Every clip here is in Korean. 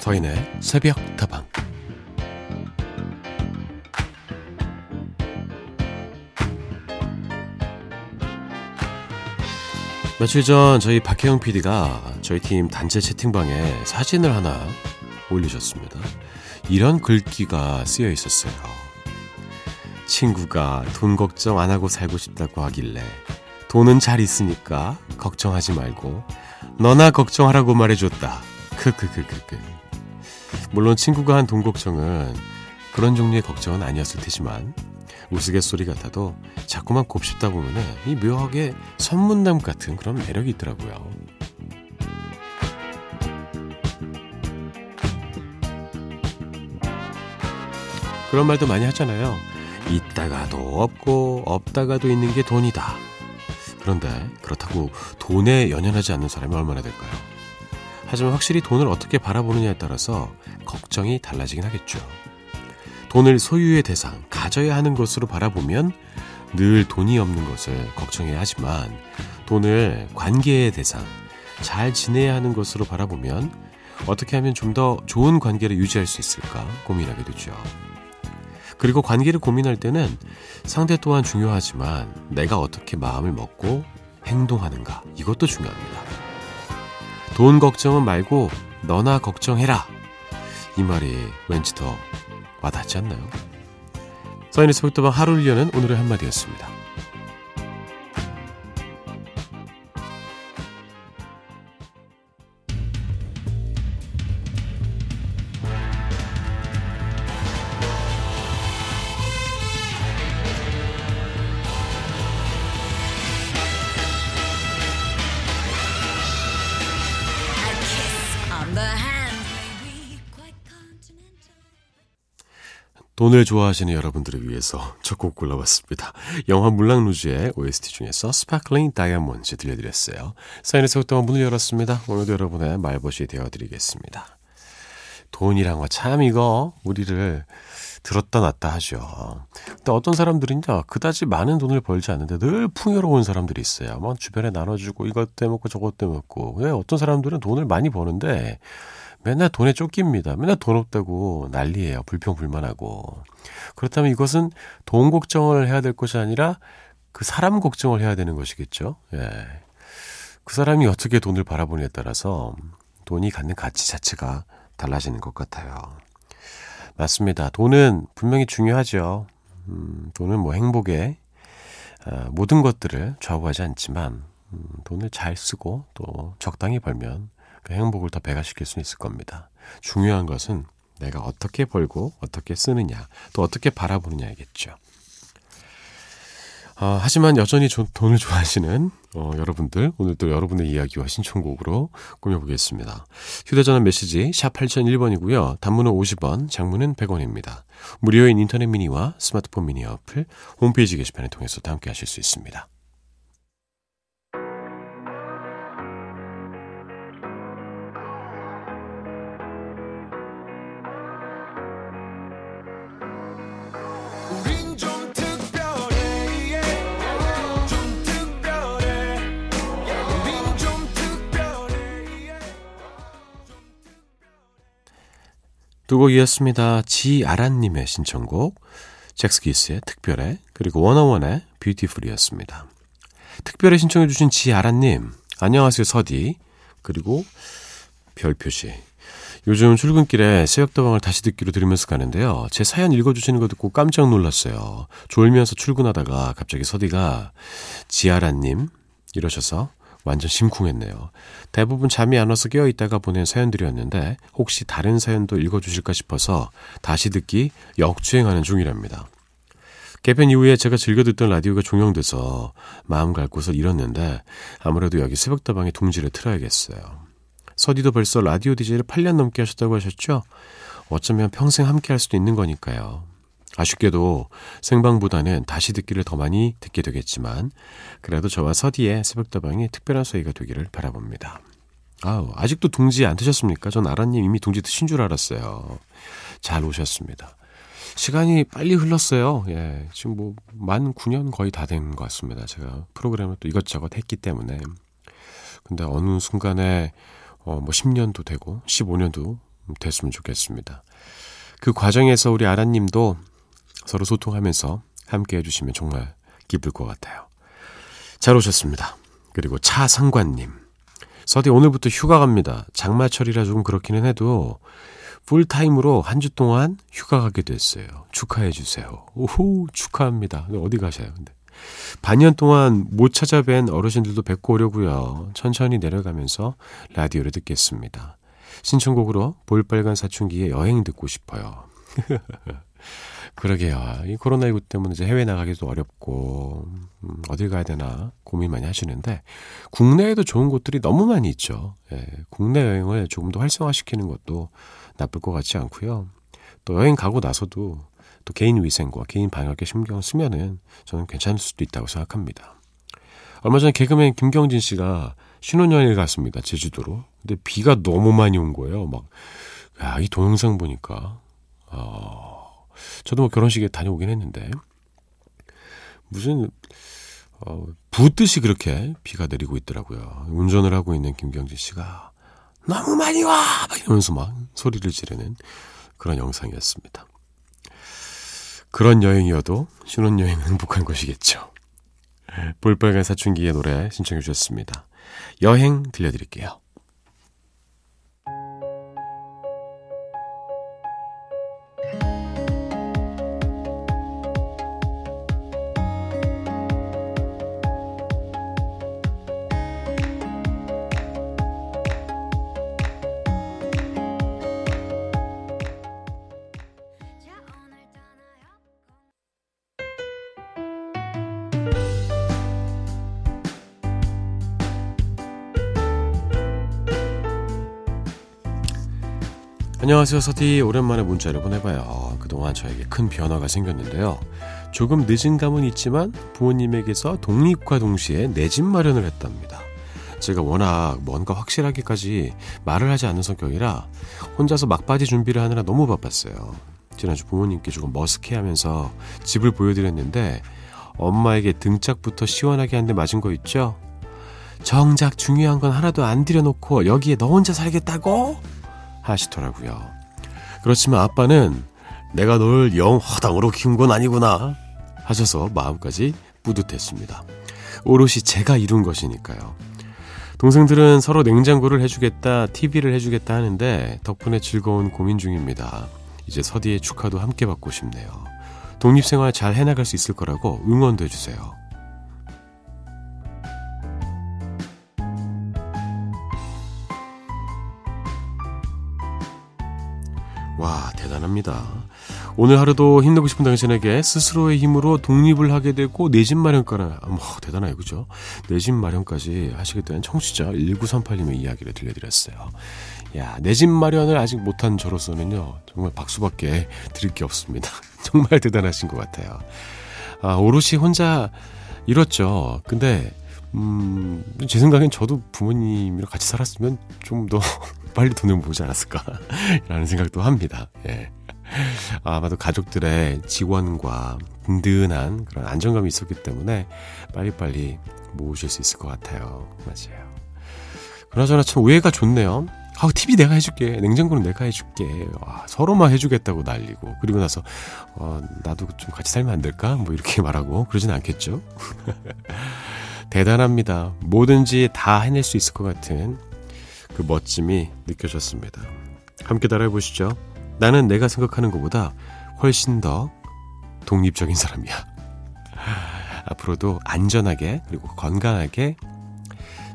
서인의 새벽 다방 며칠 전 저희 박혜영 PD가 저희 팀 단체 채팅방에 사진을 하나 올리셨습니다. 이런 글귀가 쓰여 있었어요. 친구가 돈 걱정 안 하고 살고 싶다고 하길래 돈은 잘 있으니까 걱정하지 말고 너나 걱정하라고 말해줬다. 크크크크크. 물론 친구가 한 돈 걱정은 그런 종류의 걱정은 아니었을 테지만 우스갯소리 같아도 자꾸만 곱씹다 보면은 이 묘하게 선문남 같은 그런 매력이 있더라고요. 그런 말도 많이 하잖아요. 있다가도 없고 없다가도 있는 게 돈이다. 그런데 그렇다고 돈에 연연하지 않는 사람이 얼마나 될까요? 하지만 확실히 돈을 어떻게 바라보느냐에 따라서 걱정이 달라지긴 하겠죠. 돈을 소유의 대상, 가져야 하는 것으로 바라보면 늘 돈이 없는 것을 걱정해야 하지만 돈을 관계의 대상, 잘 지내야 하는 것으로 바라보면 어떻게 하면 좀 더 좋은 관계를 유지할 수 있을까 고민하게 되죠. 그리고 관계를 고민할 때는 상대 또한 중요하지만 내가 어떻게 마음을 먹고 행동하는가 이것도 중요합니다. 돈 걱정은 말고 너나 걱정해라. 이 말이 왠지 더 와닿지 않나요? 사인의 새벽도방 하루를 여는 오늘의 한마디였습니다. 돈을 좋아하시는 여러분들을 위해서 첫 곡 골라봤습니다. 영화 물랑루즈의 OST 중에서 Sparkling Diamond 들려드렸어요. 서인의 새벽다방 문을 열었습니다. 오늘도 여러분의 말벗이 되어드리겠습니다. 돈이란 거 참 이거 우리를 들었다 놨다 하죠. 근데 어떤 사람들은요, 그다지 많은 돈을 벌지 않는데 늘 풍요로운 사람들이 있어요. 뭐 주변에 나눠주고 이것 때먹고 저것 때먹고. 왜 어떤 사람들은 돈을 많이 버는데 맨날 돈에 쫓깁니다. 맨날 돈 없다고 난리예요. 불평불만하고. 그렇다면 이것은 돈 걱정을 해야 될 것이 아니라 그 사람 걱정을 해야 되는 것이겠죠. 예. 그 사람이 어떻게 돈을 바라보느냐에 따라서 돈이 갖는 가치 자체가 달라지는 것 같아요. 맞습니다. 돈은 분명히 중요하죠. 음, 돈은 뭐 행복에 어, 모든 것들을 좌우하지 않지만 음, 돈을 잘 쓰고 또 적당히 벌면 그 행복을 더 배가시킬 수 있을 겁니다. 중요한 것은 내가 어떻게 벌고 어떻게 쓰느냐, 또 어떻게 바라보느냐이겠죠. 어, 하지만 여전히 조, 돈을 좋아하시는 어, 여러분들 오늘 또 여러분의 이야기와 신청곡으로 꾸며보겠습니다. 휴대전화 메시지 샵 8001번이고요. 단문은 50원, 장문은 100원입니다. 무료인 인터넷 미니와 스마트폰 미니 어플 홈페이지 게시판을 통해서 함께 하실 수 있습니다. 두 곡 이었습니다. 지아란님의 신청곡, 잭스키스의 특별해, 그리고 원어원의 뷰티풀이었습니다. 특별히 신청해주신 지아란님, 안녕하세요, 서디. 그리고 별 표시. 요즘 출근길에 새벽다방을 다시 듣기로 들으면서 가는데요. 제 사연 읽어주시는 거 듣고 깜짝 놀랐어요. 졸면서 출근하다가 갑자기 서디가 지아란님 이러셔서 완전 심쿵했네요. 대부분 잠이 안 와서 깨어 있다가 보낸 사연들이었는데 혹시 다른 사연도 읽어주실까 싶어서 다시 듣기 역주행하는 중이랍니다. 개편 이후에 제가 즐겨 듣던 라디오가 종영돼서 마음 갈 곳을 잃었는데 아무래도 여기 새벽다방에 둥지를 틀어야겠어요. 서디도 벌써 라디오 DJ를 8년 넘게 하셨다고 하셨죠? 어쩌면 평생 함께 할 수도 있는 거니까요. 아쉽게도 생방보다는 다시 듣기를 더 많이 듣게 되겠지만 그래도 저와 서디의 새벽다방이 특별한 소리가 되기를 바라봅니다. 아우, 아직도 둥지 안 드셨습니까? 전 아라님 이미 둥지 드신 줄 알았어요. 잘 오셨습니다. 시간이 빨리 흘렀어요. 예, 지금 뭐, 만 9년 거의 다 된 것 같습니다. 제가 프로그램을 또 이것저것 했기 때문에. 근데 어느 순간에, 어, 뭐 10년도 되고, 15년도 됐으면 좋겠습니다. 그 과정에서 우리 아라님도 서로 소통하면서 함께 해주시면 정말 기쁠 것 같아요. 잘 오셨습니다. 그리고 차상관님. 서디 오늘부터 휴가 갑니다. 장마철이라 조금 그렇기는 해도 풀타임으로 한 주 동안 휴가 가게 됐어요. 축하해 주세요. 오호, 축하합니다. 어디 가셔요, 근데? 반년 동안 못 찾아뵌 어르신들도 뵙고 오려고요. 천천히 내려가면서 라디오를 듣겠습니다. 신청곡으로 볼빨간 사춘기에 여행 듣고 싶어요. 그러게요. 이 코로나19 때문에 이제 해외 나가기도 어렵고, 음, 어딜 가야 되나 고민 많이 하시는데, 국내에도 좋은 곳들이 너무 많이 있죠. 예, 국내 여행을 조금 더 활성화시키는 것도 나쁠 것 같지 않고요. 또 여행 가고 나서도 또 개인 위생과 개인 방역에 신경 쓰면은 저는 괜찮을 수도 있다고 생각합니다. 얼마 전에 개그맨 김경진 씨가 신혼여행을 갔습니다. 제주도로. 근데 비가 너무 많이 온 거예요. 막, 야, 이 동영상 보니까, 어, 저도 뭐 결혼식에 다녀오긴 했는데, 무슨, 어, 부듯이 그렇게 비가 내리고 있더라고요. 운전을 하고 있는 김경진 씨가, 너무 많이 와! 막 이러면서 막 소리를 지르는 그런 영상이었습니다. 그런 여행이어도 신혼여행은 행복한 것이겠죠. 볼빨간 사춘기의 노래 신청해 주셨습니다. 여행 들려드릴게요. 안녕하세요 서디. 오랜만에 문자를 보내봐요. 그동안 저에게 큰 변화가 생겼는데요. 조금 늦은 감은 있지만 부모님에게서 독립과 동시에 내 집 마련을 했답니다. 제가 워낙 뭔가 확실하게까지 말을 하지 않는 성격이라 혼자서 막바지 준비를 하느라 너무 바빴어요. 지난주 부모님께 조금 머쓱해하면서 집을 보여드렸는데 엄마에게 등짝부터 시원하게 한 대 맞은 거 있죠? 정작 중요한 건 하나도 안 들여놓고 여기에 너 혼자 살겠다고? 하시더라고요. 그렇지만 아빠는 내가 널 영 허당으로 키운 건 아니구나 하셔서 마음까지 뿌듯했습니다. 오롯이 제가 이룬 것이니까요. 동생들은 서로 냉장고를 해주겠다, TV를 해주겠다 하는데 덕분에 즐거운 고민 중입니다. 이제 서디의 축하도 함께 받고 싶네요. 독립생활 잘 해나갈 수 있을 거라고 응원도 해주세요. 와, 대단합니다. 오늘 하루도 힘내고 싶은 당신에게 스스로의 힘으로 독립을 하게 되고 내 집 마련까지, 뭐, 대단해요. 그죠? 내 집 마련까지 하시게 된 청취자 1938님의 이야기를 들려드렸어요. 야, 내 집 마련을 아직 못한 저로서는요, 정말 박수밖에 드릴 게 없습니다. 정말 대단하신 것 같아요. 아, 오롯이 혼자 이뤘죠. 근데, 음, 제 생각엔 저도 부모님이랑 같이 살았으면 좀 더 빨리 돈을 모으지 않았을까라는 생각도 합니다. 예. 아마도 가족들의 지원과 든든한 그런 안정감이 있었기 때문에 빨리빨리 모으실 수 있을 것 같아요. 맞아요. 그나저나 참 우애가 좋네요. 아우, TV 내가 해줄게. 냉장고는 내가 해줄게. 와, 서로만 해주겠다고 난리고. 그리고 나서, 어, 나도 좀 같이 살면 안 될까? 뭐 이렇게 말하고. 그러진 않겠죠? 대단합니다. 뭐든지 다 해낼 수 있을 것 같은 그 멋짐이 느껴졌습니다. 함께 따라해 보시죠. 나는 내가 생각하는 것보다 훨씬 더 독립적인 사람이야. 앞으로도 안전하게 그리고 건강하게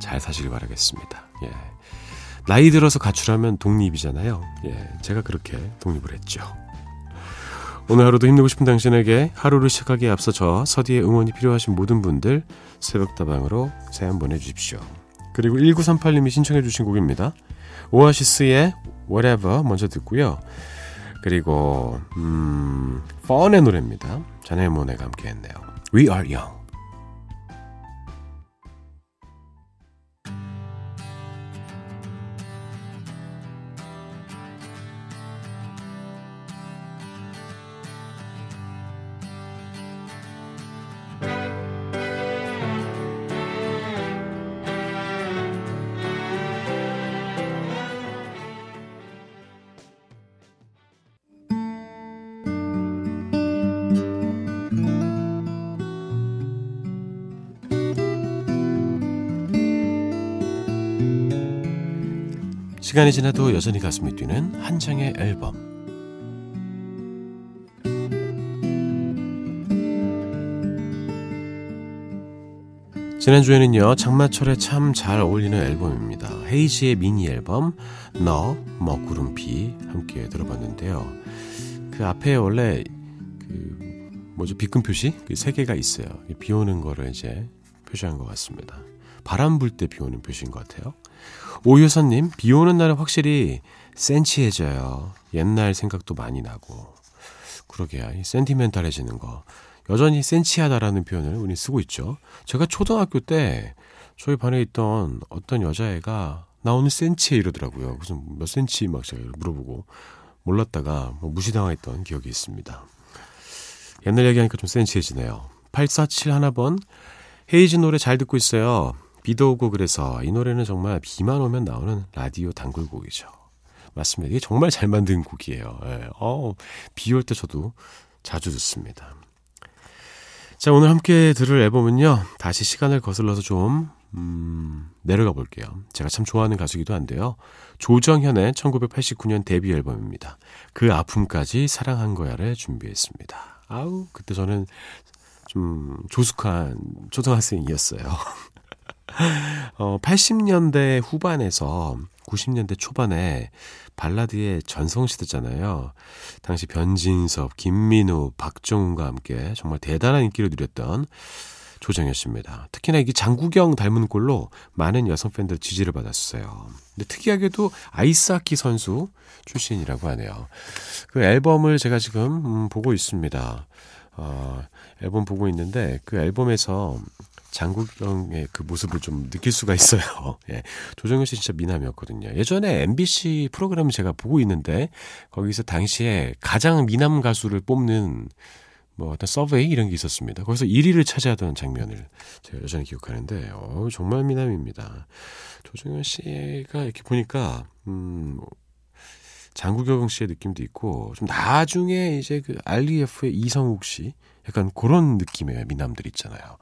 잘 사시길 바라겠습니다. 예. 나이 들어서 가출하면 독립이잖아요. 예. 제가 그렇게 독립을 했죠. 오늘 하루도 힘내고 싶은 당신에게 하루를 시작하기에 앞서 저 서디의 응원이 필요하신 모든 분들 새벽다방으로 사연 보내주십시오. 그리고 1938님이 신청해 주신 곡입니다. 오아시스의 Whatever 먼저 듣고요. 그리고 음, 펀의 노래입니다. 자네 모네가 함께 했네요. We are young. 시간이 지나도 여전히 가슴이 뛰는 한 장의 앨범. 지난주에는요, 장마철에 참 잘 어울리는 앨범입니다. 헤이지의 미니 앨범, 너, 먹구름비 함께 들어봤는데요. 그 앞에 원래 그, 뭐죠, 비금 표시? 그 세 개가 있어요. 비 오는 거를 이제 표시한 것 같습니다. 바람 불 때 비 오는 표시인 것 같아요. 오효선님, 비 오는 날은 확실히 센치해져요. 옛날 생각도 많이 나고. 그러게요. 이 센티멘탈해지는 거. 여전히 센치하다라는 표현을 우리 쓰고 있죠. 제가 초등학교 때 저희 반에 있던 어떤 여자애가 나 오늘 센치해 이러더라고요. 무슨 몇 센치 막 제가 물어보고 몰랐다가 뭐 무시당했던 기억이 있습니다. 옛날 얘기하니까 좀 센치해지네요. 847 하나번 헤이즈 노래 잘 듣고 있어요. 비도 오고 그래서 이 노래는 정말 비만 오면 나오는 라디오 단골곡이죠. 맞습니다. 이게 정말 잘 만든 곡이에요. 예. 어, 비올 때 저도 자주 듣습니다. 자, 오늘 함께 들을 앨범은요. 다시 시간을 거슬러서 좀 음, 내려가 볼게요. 제가 참 좋아하는 가수기도 한데요. 조정현의 1989년 데뷔 앨범입니다. 그 아픔까지 사랑한 거야를 준비했습니다. 아우, 그때 저는 좀 조숙한 초등학생이었어요. 어, 80년대 후반에서 90년대 초반에 발라드의 전성시대잖아요. 당시 변진섭, 김민우, 박정훈과 함께 정말 대단한 인기를 누렸던 조정현 씨입니다. 특히나 이게 장국영 닮은 꼴로 많은 여성 팬들 지지를 받았어요. 근데 특이하게도 아이스하키 선수 출신이라고 하네요. 그 앨범을 제가 지금 음, 보고 있습니다. 어, 앨범 보고 있는데 그 앨범에서 장국영의 그 모습을 좀 느낄 수가 있어요. 예. 조정현 씨 진짜 미남이었거든요. 예전에 MBC 프로그램을 제가 보고 있는데 거기서 당시에 가장 미남 가수를 뽑는 뭐 어떤 서베이 이런 게 있었습니다. 거기서 1위를 차지하던 장면을 제가 여전히 기억하는데 어, 정말 미남입니다. 조정현 씨가 이렇게 보니까 음 장국영 씨의 느낌도 있고 좀 나중에 이제 그 알리에프의 이성욱 씨 약간 그런 느낌의 미남들 있잖아요.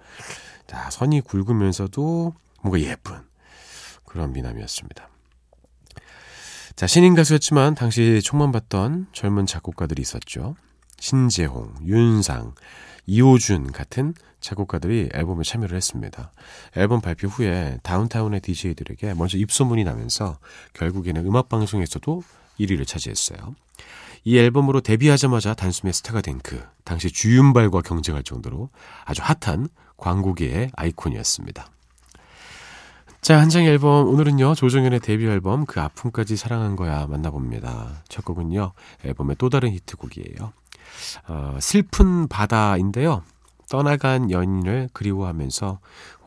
자, 선이 굵으면서도 뭔가 예쁜 그런 미남이었습니다. 자, 신인 가수였지만 당시 총만 봤던 젊은 작곡가들이 있었죠. 신재홍, 윤상, 이호준 같은 작곡가들이 앨범에 참여를 했습니다. 앨범 발표 후에 다운타운의 DJ들에게 먼저 입소문이 나면서 결국에는 음악방송에서도 1위를 차지했어요. 이 앨범으로 데뷔하자마자 단숨에 스타가 된 그 당시 주윤발과 경쟁할 정도로 아주 핫한 광고계의 아이콘이었습니다. 자, 한 장의 앨범. 오늘은요, 조정현의 데뷔 앨범, 그 아픔까지 사랑한 거야 만나봅니다. 첫 곡은요, 앨범의 또 다른 히트곡이에요. 어, 슬픈 바다인데요. 떠나간 연인을 그리워하면서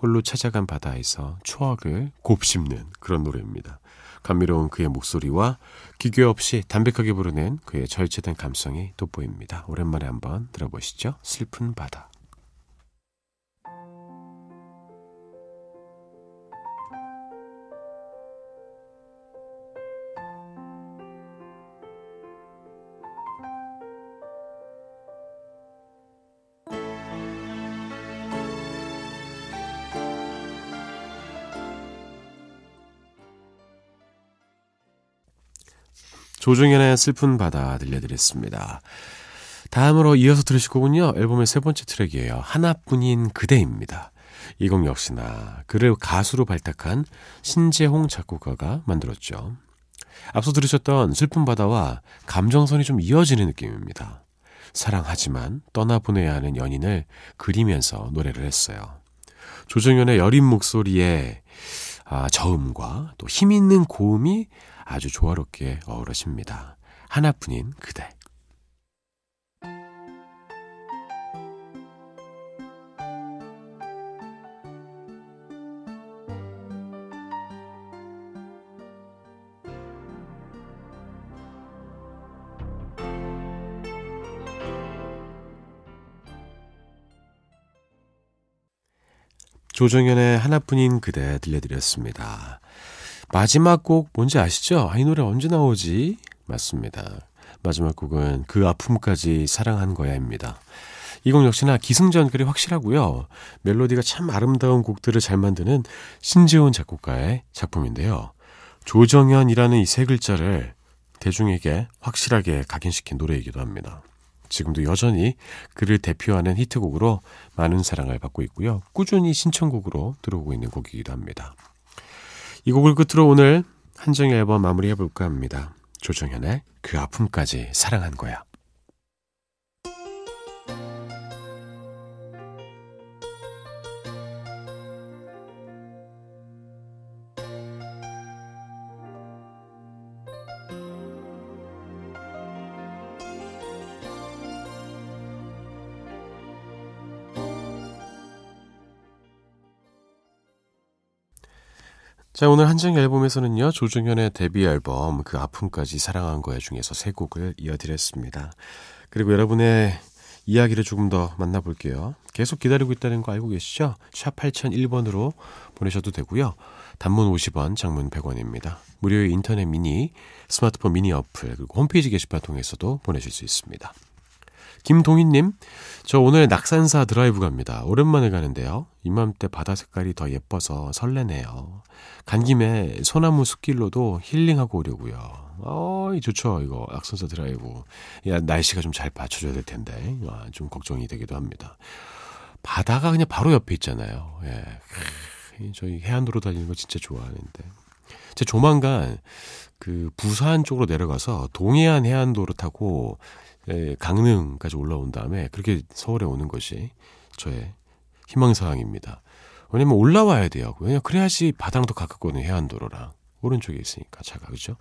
홀로 찾아간 바다에서 추억을 곱씹는 그런 노래입니다. 감미로운 그의 목소리와 기교 없이 담백하게 부르는 그의 절제된 감성이 돋보입니다. 오랜만에 한번 들어보시죠. 슬픈 바다. 조중현의 슬픈 바다 들려드렸습니다. 다음으로 이어서 들으실 곡은요. 앨범의 세 번째 트랙이에요. 하나뿐인 그대입니다. 이 곡 역시나 그를 가수로 발탁한 신재홍 작곡가가 만들었죠. 앞서 들으셨던 슬픈 바다와 감정선이 좀 이어지는 느낌입니다. 사랑하지만 떠나보내야 하는 연인을 그리면서 노래를 했어요. 조정현의 여린 목소리에 아, 저음과 또 힘 있는 고음이 아주 조화롭게 어우러집니다. 하나뿐인 그대. 조정현의 하나뿐인 그대 들려드렸습니다. 마지막 곡 뭔지 아시죠? 아, 이 노래 언제 나오지? 맞습니다. 마지막 곡은 그 아픔까지 사랑한 거야입니다. 이 곡 역시나 기승전결이 확실하고요. 멜로디가 참 아름다운 곡들을 잘 만드는 신지훈 작곡가의 작품인데요. 조정현이라는 이 세 글자를 대중에게 확실하게 각인시킨 노래이기도 합니다. 지금도 여전히 그를 대표하는 히트곡으로 많은 사랑을 받고 있고요. 꾸준히 신청곡으로 들어오고 있는 곡이기도 합니다. 이 곡을 끝으로 오늘 한정의 앨범 마무리해볼까 합니다. 조정현의 그 아픔까지 사랑한 거야. 자, 오늘 한정 앨범에서는요, 조정현의 데뷔 앨범, 그 아픔까지 사랑한 거야 중에서 세 곡을 이어드렸습니다. 그리고 여러분의 이야기를 조금 더 만나볼게요. 계속 기다리고 있다는 거 알고 계시죠? 샵 8001번으로 보내셔도 되고요. 단문 50원, 장문 100원입니다. 무료의 인터넷 미니, 스마트폰 미니 어플, 그리고 홈페이지 게시판 통해서도 보내실 수 있습니다. 김동희님, 저 오늘 낙산사 드라이브 갑니다. 오랜만에 가는데요. 이맘때 바다 색깔이 더 예뻐서 설레네요. 간 김에 소나무 숲길로도 힐링하고 오려고요. 어이, 좋죠, 이거. 낙산사 드라이브. 야, 날씨가 좀 잘 받쳐줘야 될 텐데. 아, 좀 걱정이 되기도 합니다. 바다가 그냥 바로 옆에 있잖아요. 예. 저희 해안도로 다니는 거 진짜 좋아하는데. 제 조만간 그 부산 쪽으로 내려가서 동해안 해안도로 타고 예, 강릉까지 올라온 다음에 그렇게 서울에 오는 것이 저의 희망사항입니다. 왜냐면 올라와야 돼요. 왜냐 그래야지 바다랑 더 가깝거든요. 해안도로랑. 오른쪽에 있으니까 차가. 그죠?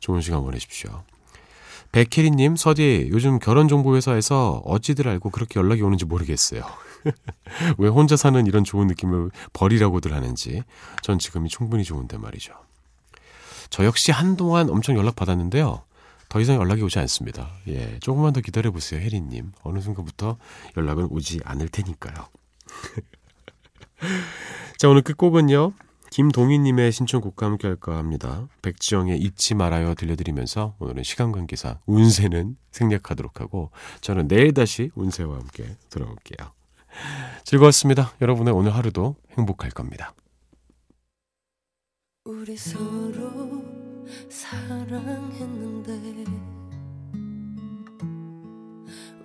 좋은 시간 보내십시오. 백혜리님, 서디, 요즘 결혼정보회사에서 어찌들 알고 그렇게 연락이 오는지 모르겠어요. 왜 혼자 사는 이런 좋은 느낌을 버리라고들 하는지 전 지금이 충분히 좋은데 말이죠. 저 역시 한동안 엄청 연락 받았는데요. 더 이상 연락이 오지 않습니다. 예, 조금만 더 기다려 보세요, 혜리님. 어느 순간부터 연락은 오지 않을 테니까요. 자, 오늘 끝곡은요. 김동희님의 신청곡과 함께 할까 합니다. 백지영의 잊지 말아요 들려드리면서 오늘은 시간 관계상 운세는 생략하도록 하고 저는 내일 다시 운세와 함께 돌아올게요. 즐거웠습니다. 여러분의 오늘 하루도 행복할 겁니다. 우리 서로 사랑했는데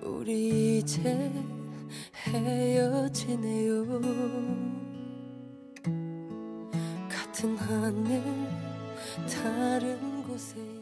우리 이제 헤어지네요. 같은 하늘 다른 곳에